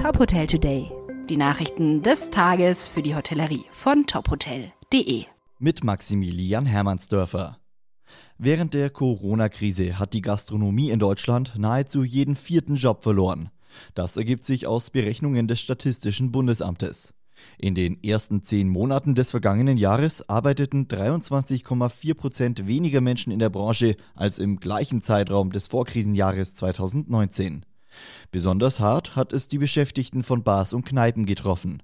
Top Hotel Today. Die Nachrichten des Tages für die Hotellerie von tophotel.de. Mit Maximilian Hermannsdörfer. Während der Corona-Krise hat die Gastronomie in Deutschland nahezu jeden vierten Job verloren. Das ergibt sich aus Berechnungen des Statistischen Bundesamtes. In den ersten zehn Monaten des vergangenen Jahres arbeiteten 23,4 Prozent weniger Menschen in der Branche als im gleichen Zeitraum des Vorkrisenjahres 2019. Besonders hart hat es die Beschäftigten von Bars und Kneipen getroffen.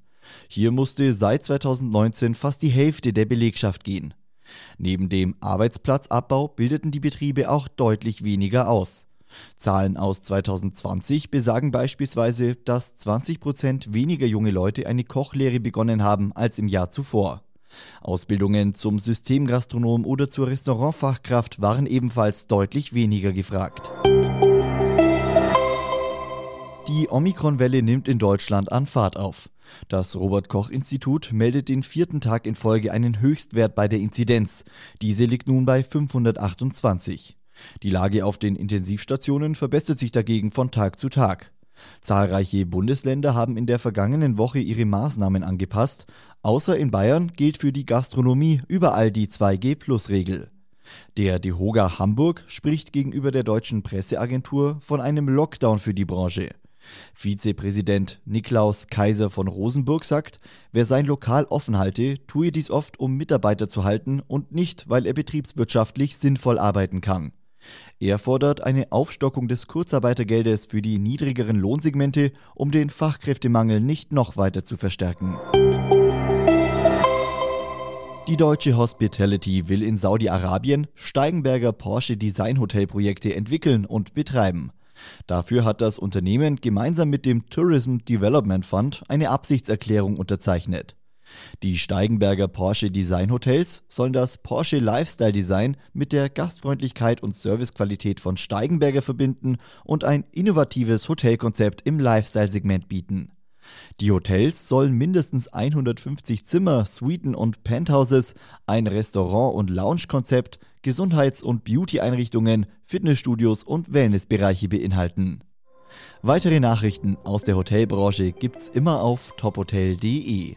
Hier musste seit 2019 fast die Hälfte der Belegschaft gehen. Neben dem Arbeitsplatzabbau bildeten die Betriebe auch deutlich weniger aus. Zahlen aus 2020 besagen beispielsweise, dass 20 Prozent weniger junge Leute eine Kochlehre begonnen haben als im Jahr zuvor. Ausbildungen zum Systemgastronom oder zur Restaurantfachkraft waren ebenfalls deutlich weniger gefragt. Die Omikron-Welle nimmt in Deutschland an Fahrt auf. Das Robert Koch Institut meldet den vierten Tag in Folge einen Höchstwert bei der Inzidenz. Diese liegt nun bei 528. Die Lage auf den Intensivstationen verbessert sich dagegen von Tag zu Tag. Zahlreiche Bundesländer haben in der vergangenen Woche ihre Maßnahmen angepasst. Außer in Bayern gilt für die Gastronomie überall die 2G-Plus-Regel. Der DeHoga Hamburg spricht gegenüber der deutschen Presseagentur von einem Lockdown für die Branche. Vizepräsident Niklaus Kaiser von Rosenburg sagt, wer sein Lokal offen halte, tue dies oft, um Mitarbeiter zu halten und nicht, weil er betriebswirtschaftlich sinnvoll arbeiten kann. Er fordert eine Aufstockung des Kurzarbeitergeldes für die niedrigeren Lohnsegmente, um den Fachkräftemangel nicht noch weiter zu verstärken. Die deutsche Hospitality will in Saudi-Arabien Steigenberger Porsche Design Hotel Projekte entwickeln und betreiben. Dafür hat das Unternehmen gemeinsam mit dem Tourism Development Fund eine Absichtserklärung unterzeichnet. Die Steigenberger Porsche Design Hotels sollen das Porsche Lifestyle Design mit der Gastfreundlichkeit und Servicequalität von Steigenberger verbinden und ein innovatives Hotelkonzept im Lifestyle-Segment bieten. Die Hotels sollen mindestens 150 Zimmer, Suiten und Penthouses, ein Restaurant- und Lounge-Konzept, Gesundheits- und Beauty-Einrichtungen, Fitnessstudios und Wellnessbereiche beinhalten. Weitere Nachrichten aus der Hotelbranche gibt's immer auf tophotel.de.